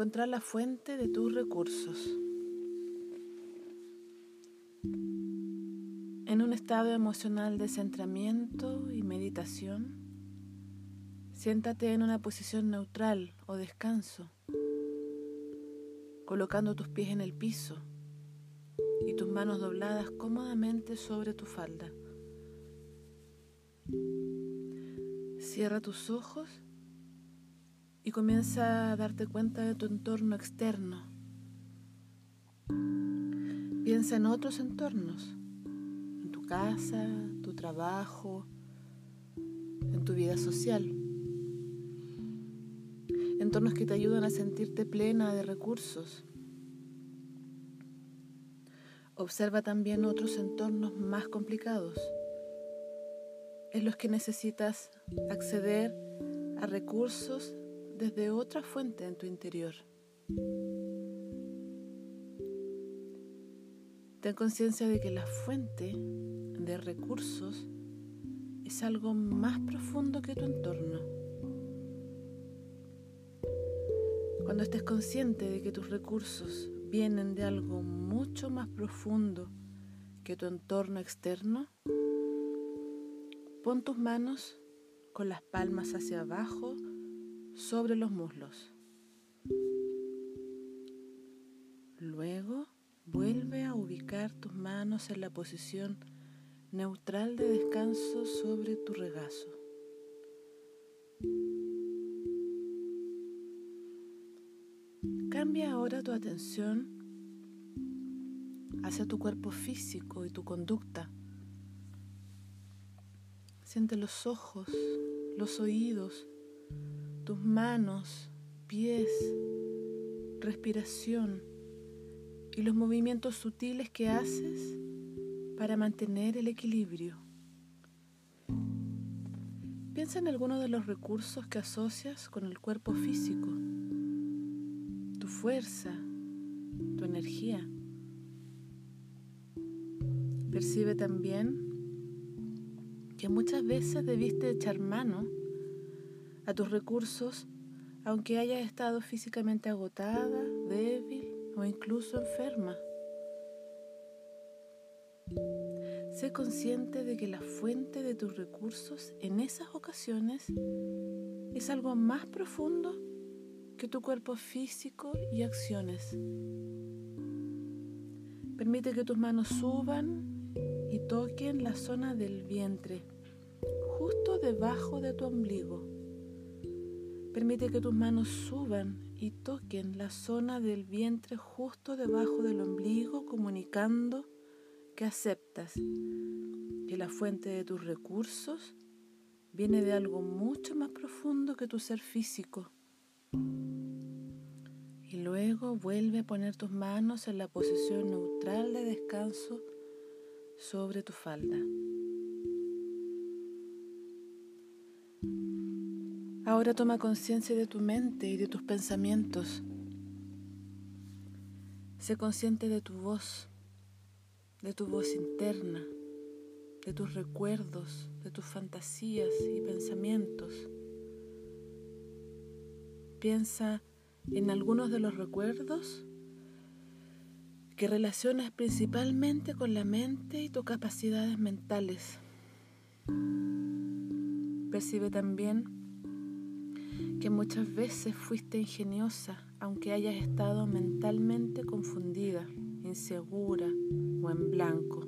encontrar la fuente de tus recursos. En un estado emocional de centramiento y meditación, siéntate en una posición neutral o descanso, colocando tus pies en el piso y tus manos dobladas cómodamente sobre tu falda. Cierra tus ojos y comienza a darte cuenta de tu entorno externo. Piensa en otros entornos, en tu casa, tu trabajo, en tu vida social. Entornos que te ayudan a sentirte plena de recursos. Observa también otros entornos más complicados, en los que necesitas acceder a recursos desde otra fuente en tu interior. Ten conciencia de que la fuente de recursos es algo más profundo que tu entorno. Cuando estés consciente de que tus recursos vienen de algo mucho más profundo que tu entorno externo, pon tus manos con las palmas hacia abajo sobre los muslos. Luego vuelve a ubicar tus manos en la posición neutral de descanso sobre tu regazo. Cambia ahora tu atención hacia tu cuerpo físico y tu conducta. Siente los ojos, los oídos, tus manos, pies, respiración y los movimientos sutiles que haces para mantener el equilibrio. Piensa en alguno de los recursos que asocias con el cuerpo físico, tu fuerza, tu energía. Percibe también que muchas veces debiste echar mano a tus recursos, aunque hayas estado físicamente agotada, débil o incluso enferma. Sé consciente de que la fuente de tus recursos en esas ocasiones es algo más profundo que tu cuerpo físico y acciones. Permite que tus manos suban y toquen la zona del vientre, justo debajo de tu ombligo. Permite que tus manos suban y toquen la zona del vientre justo debajo del ombligo, comunicando que aceptas que la fuente de tus recursos viene de algo mucho más profundo que tu ser físico. Y luego vuelve a poner tus manos en la posición neutral de descanso sobre tu falda. Ahora toma conciencia de tu mente y de tus pensamientos. Sé consciente de tu voz, de tu voz interna, de tus recuerdos, de tus fantasías y pensamientos. Piensa en algunos de los recuerdos que relacionas principalmente con la mente y tus capacidades mentales. Percibe también que muchas veces fuiste ingeniosa, aunque hayas estado mentalmente confundida, insegura o en blanco.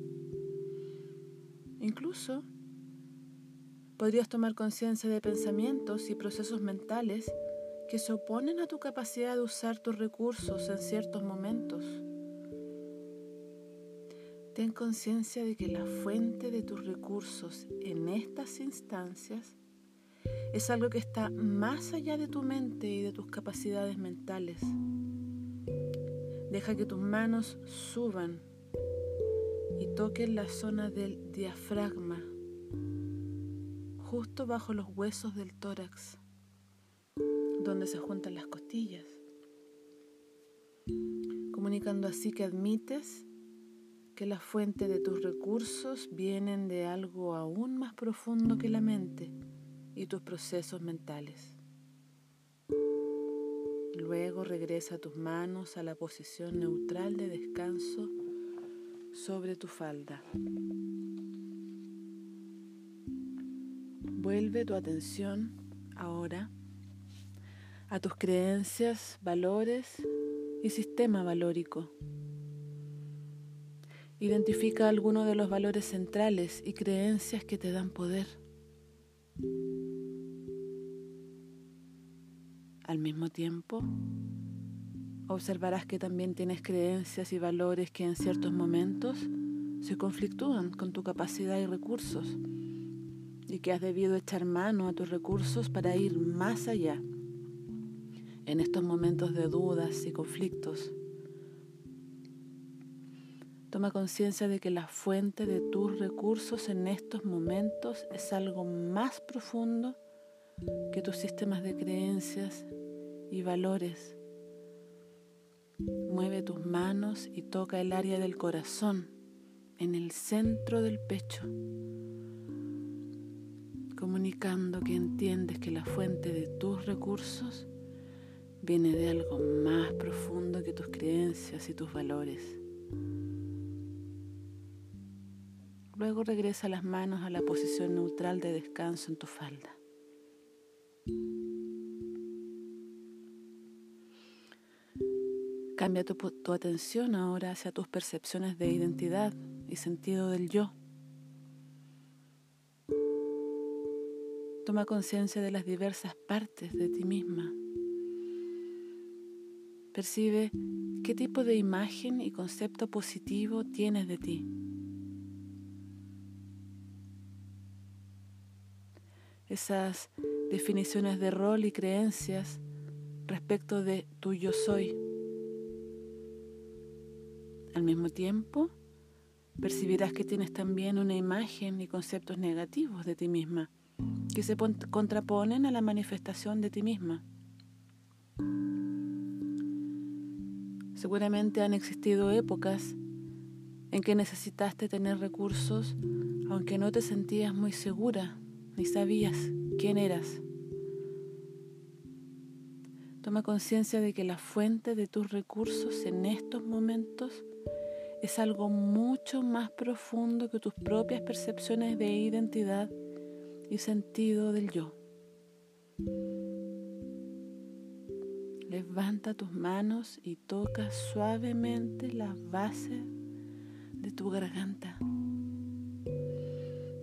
Incluso podrías tomar conciencia de pensamientos y procesos mentales que se oponen a tu capacidad de usar tus recursos en ciertos momentos. Ten conciencia de que la fuente de tus recursos en estas instancias es algo que está más allá de tu mente y de tus capacidades mentales. Deja que tus manos suban y toquen la zona del diafragma, justo bajo los huesos del tórax, donde se juntan las costillas, comunicando así que admites que la fuente de tus recursos vienen de algo aún más profundo que la mente y tus procesos mentales. Luego regresa tus manos a la posición neutral de descanso sobre tu falda. Vuelve tu atención ahora a tus creencias, valores y sistema valórico. Identifica algunos de los valores centrales y creencias que te dan poder. Al mismo tiempo, observarás que también tienes creencias y valores que en ciertos momentos se conflictúan con tu capacidad y recursos y que has debido echar mano a tus recursos para ir más allá en estos momentos de dudas y conflictos. Toma conciencia de que la fuente de tus recursos en estos momentos es algo más profundo que tus sistemas de creencias y valores. Mueve tus manos y toca el área del corazón, en el centro del pecho, comunicando que entiendes que la fuente de tus recursos viene de algo más profundo que tus creencias y tus valores. Luego regresa las manos a la posición neutral de descanso en tu falda. Cambia tu, atención ahora hacia tus percepciones de identidad y sentido del yo. Toma conciencia de las diversas partes de ti misma. Percibe qué tipo de imagen y concepto positivo tienes de ti. Esas definiciones de rol y creencias respecto de tu yo soy. Al mismo tiempo, percibirás que tienes también una imagen y conceptos negativos de ti misma que se contraponen a la manifestación de ti misma. Seguramente han existido épocas en que necesitaste tener recursos aunque no te sentías muy segura ni sabías quién eras. Toma conciencia de que la fuente de tus recursos en estos momentos es algo mucho más profundo que tus propias percepciones de identidad y sentido del yo. Levanta tus manos y toca suavemente la base de tu garganta.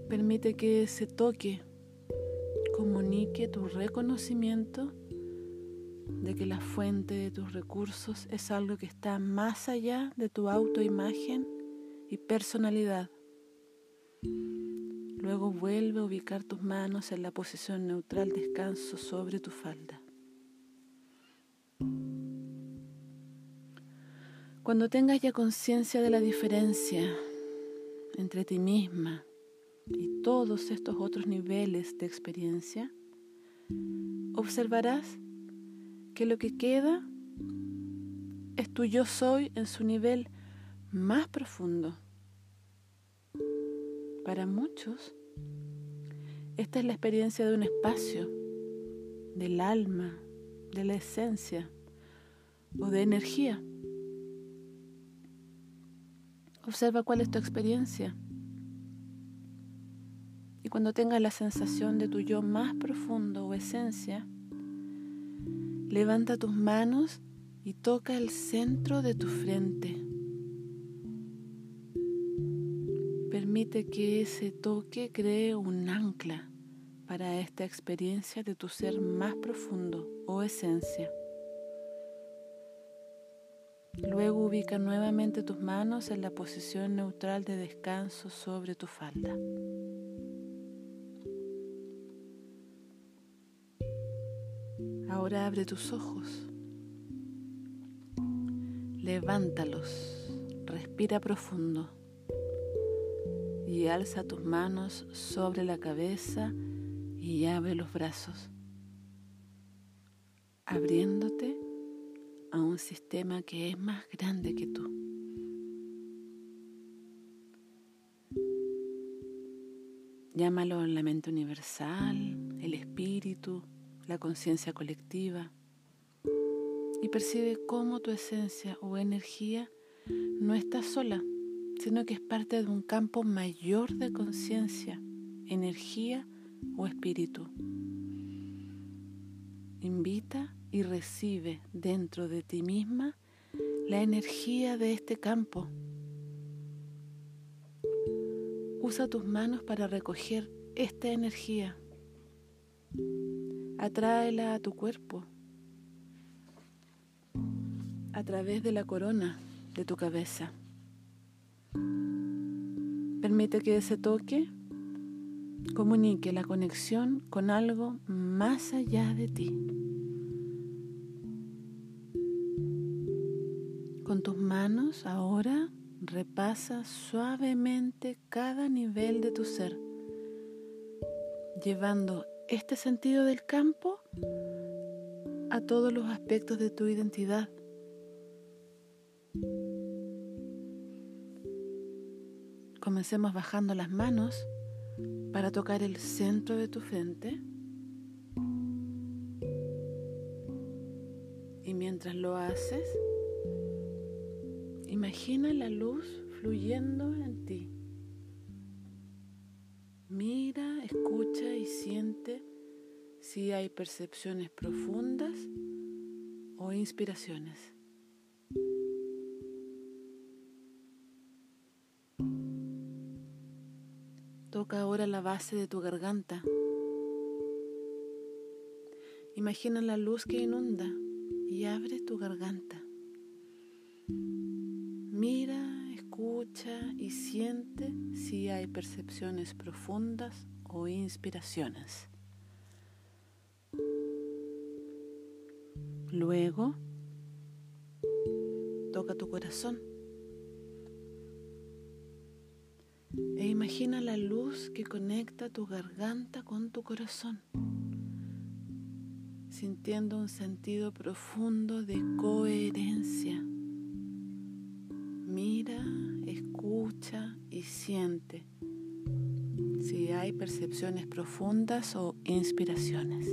Permite que ese toque comunique tu reconocimiento de que la fuente de tus recursos es algo que está más allá de tu autoimagen y personalidad. Luego vuelve a ubicar tus manos en la posición neutral descanso sobre tu falda. Cuando tengas ya conciencia de la diferencia entre ti misma y todos estos otros niveles de experiencia, observarás que lo que queda es tu yo soy en su nivel más profundo. Para muchos, esta es la experiencia de un espacio, del alma, de la esencia o de energía. Observa cuál es tu experiencia. Y cuando tengas la sensación de tu yo más profundo o esencia, levanta tus manos y toca el centro de tu frente. Permite que ese toque cree un ancla para esta experiencia de tu ser más profundo o esencia. Luego ubica nuevamente tus manos en la posición neutral de descanso sobre tu falda. Ahora abre tus ojos. Levántalos. Respira profundo. Y alza tus manos sobre la cabeza y abre los brazos, abriéndote a un sistema que es más grande que tú. Llámalo la mente universal, el espíritu, la conciencia colectiva. y percibe cómo tu esencia o energía no está sola, sino que es parte de un campo mayor de conciencia, energía o espíritu. Invita y recibe dentro de ti misma la energía de este campo. Usa tus manos para recoger esta energía. Atráela a tu cuerpo a través de la corona de tu cabeza. Permite que ese toque comunique la conexión con algo más allá de ti. Con tus manos ahora repasa suavemente cada nivel de tu ser, llevando este sentido del campo a todos los aspectos de tu identidad. Comencemos bajando las manos para tocar el centro de tu frente. Y mientras lo haces, imagina la luz fluyendo en ti. Mira, escucha y siente si hay percepciones profundas o inspiraciones. Toca ahora la base de tu garganta. Imagina la luz que inunda y abre tu garganta. Y siente si hay percepciones profundas o inspiraciones. Luego, toca tu corazón. e imagina la luz que conecta tu garganta con tu corazón, sintiendo un sentido profundo de coherencia. Mira, escucha y siente si hay percepciones profundas o inspiraciones.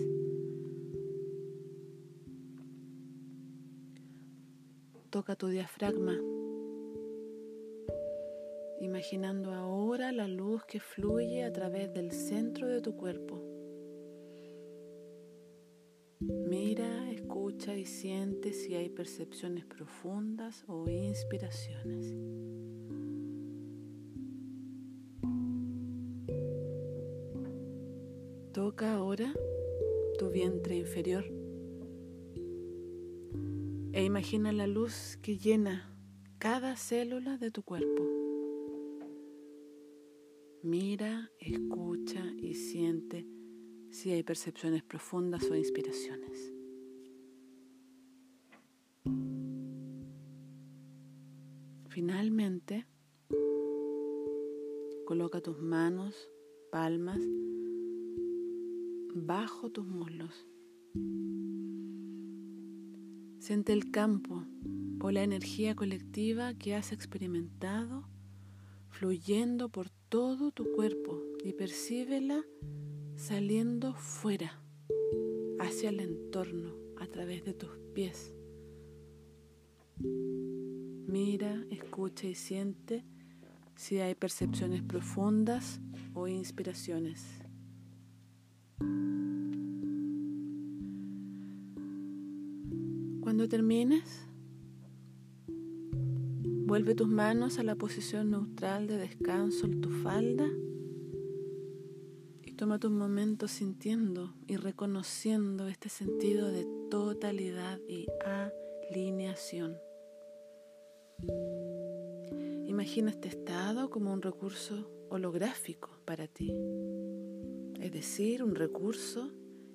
Toca tu diafragma imaginando ahora la luz que fluye a través del centro de tu cuerpo. Mira, escucha y siente si hay percepciones profundas o inspiraciones. Toca ahora tu vientre inferior e imagina la luz que llena cada célula de tu cuerpo. Mira, escucha y siente si hay percepciones profundas o inspiraciones. Finalmente, coloca tus manos, palmas, bajo tus muslos. Siente el campo o la energía colectiva que has experimentado fluyendo por todo tu cuerpo y percíbela saliendo fuera, hacia el entorno, a través de tus pies. Mira, escucha y siente si hay percepciones profundas o inspiraciones. Cuando termines, Vuelve tus manos a la posición neutral de descanso en tu falda y toma un momento sintiendo y reconociendo este sentido de totalidad y alineación. Imagina este estado como un recurso holográfico para ti, es decir, un recurso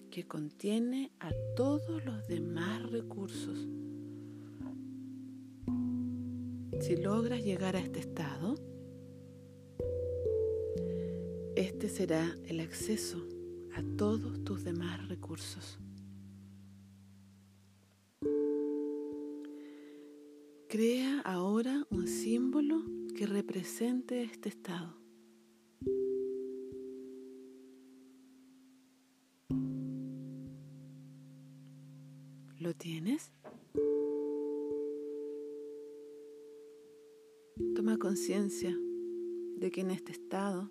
que contiene a todos los demás recursos si logras llegar a este estado, este será el acceso a todos tus demás recursos. Crea ahora un símbolo que represente este estado. Conciencia de que en este estado,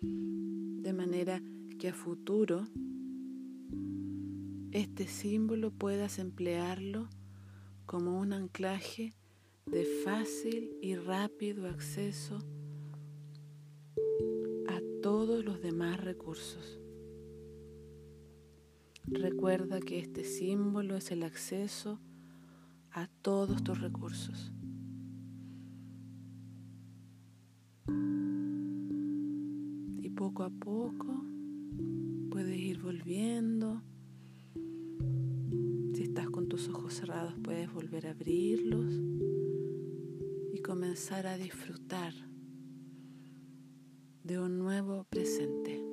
de manera que a futuro este símbolo puedas emplearlo como un anclaje de fácil y rápido acceso a todos los demás recursos. Recuerda que este símbolo es el acceso a todos tus recursos. Poco a poco puedes ir volviendo tus ojos cerrados puedes volver a abrirlos y comenzar a disfrutar de un nuevo presente.